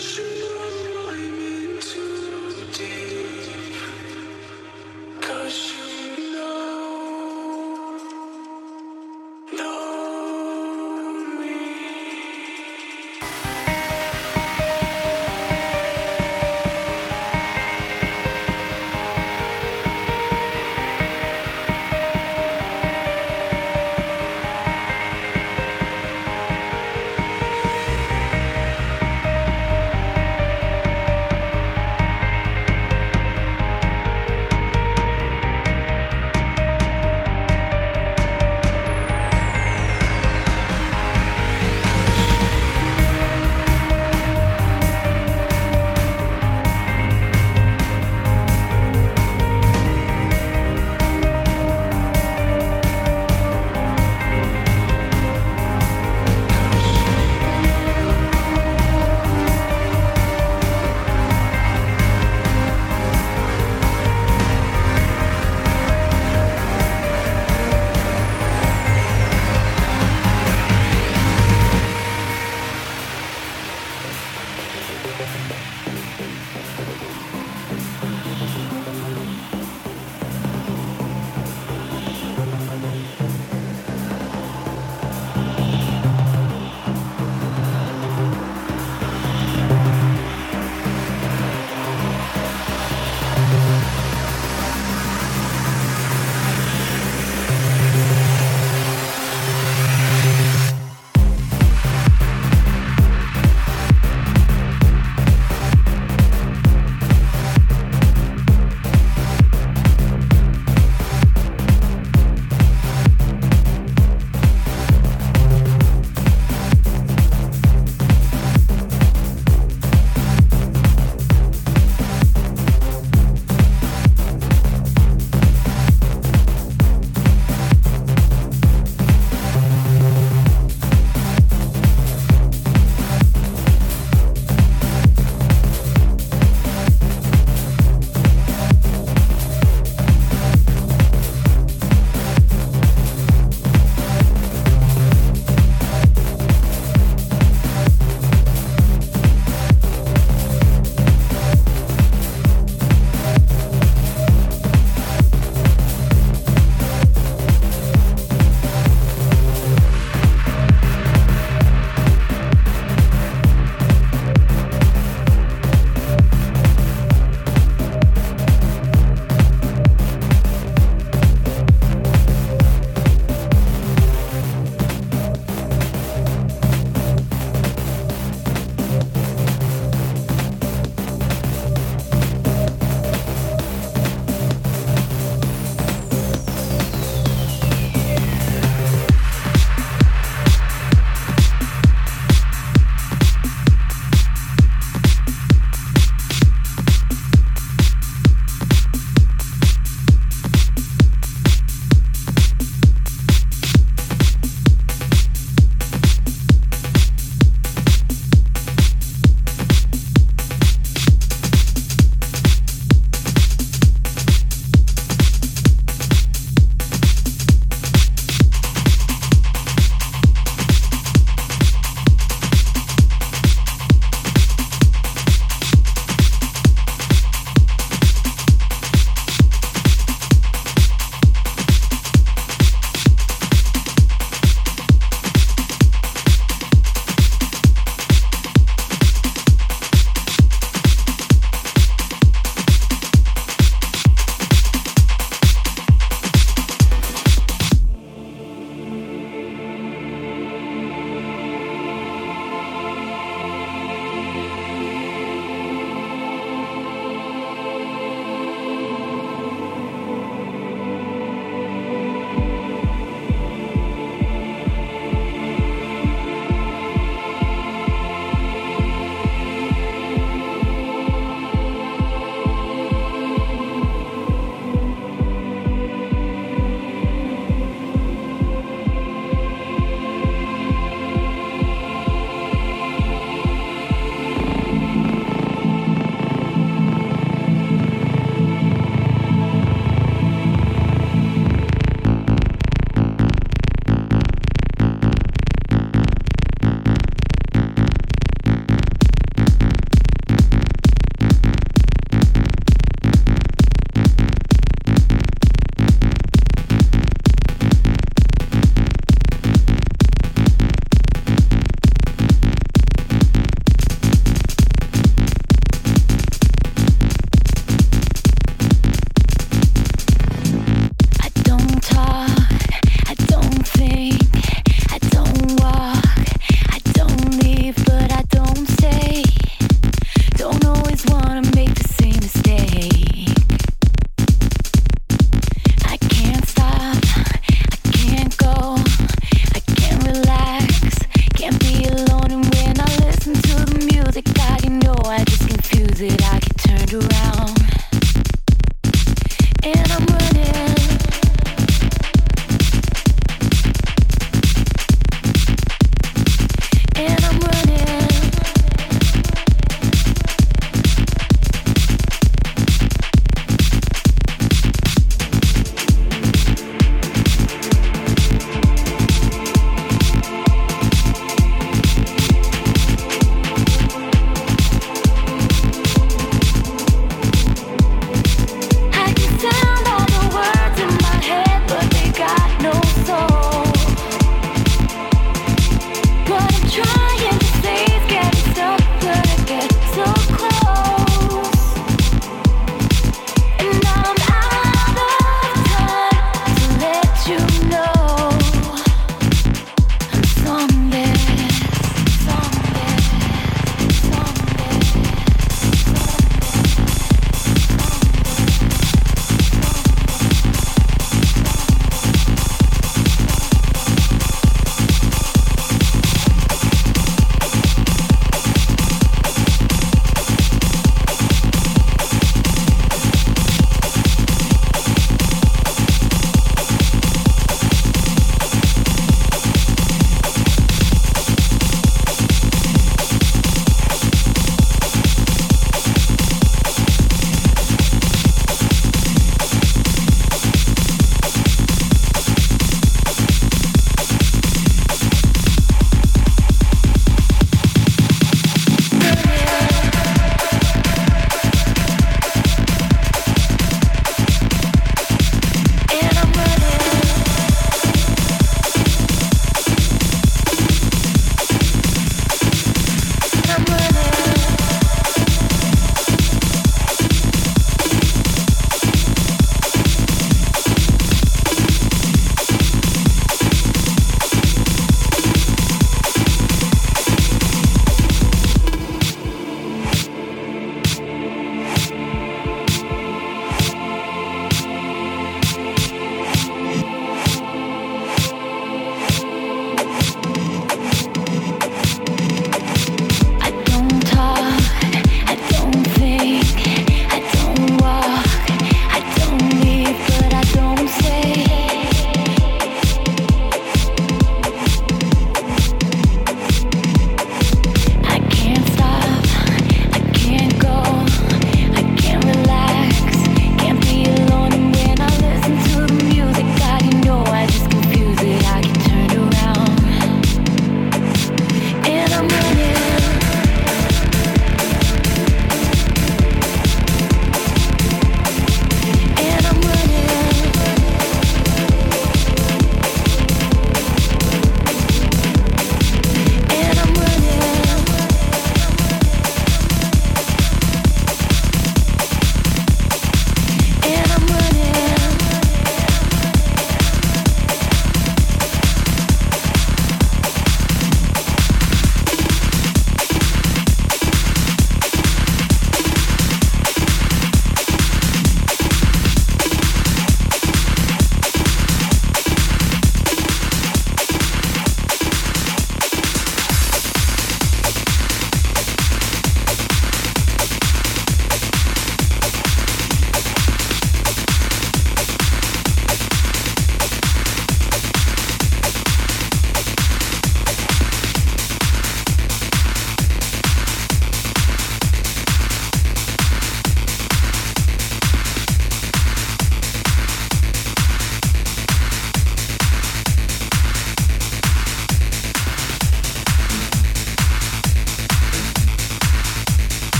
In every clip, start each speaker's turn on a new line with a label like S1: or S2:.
S1: shoot. around.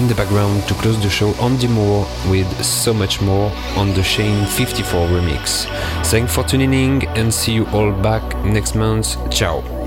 S1: In the background to close the show Andy Moore with So Much More on the Shane 54 remix. Thanks for tuning in and see you all back next month. Ciao.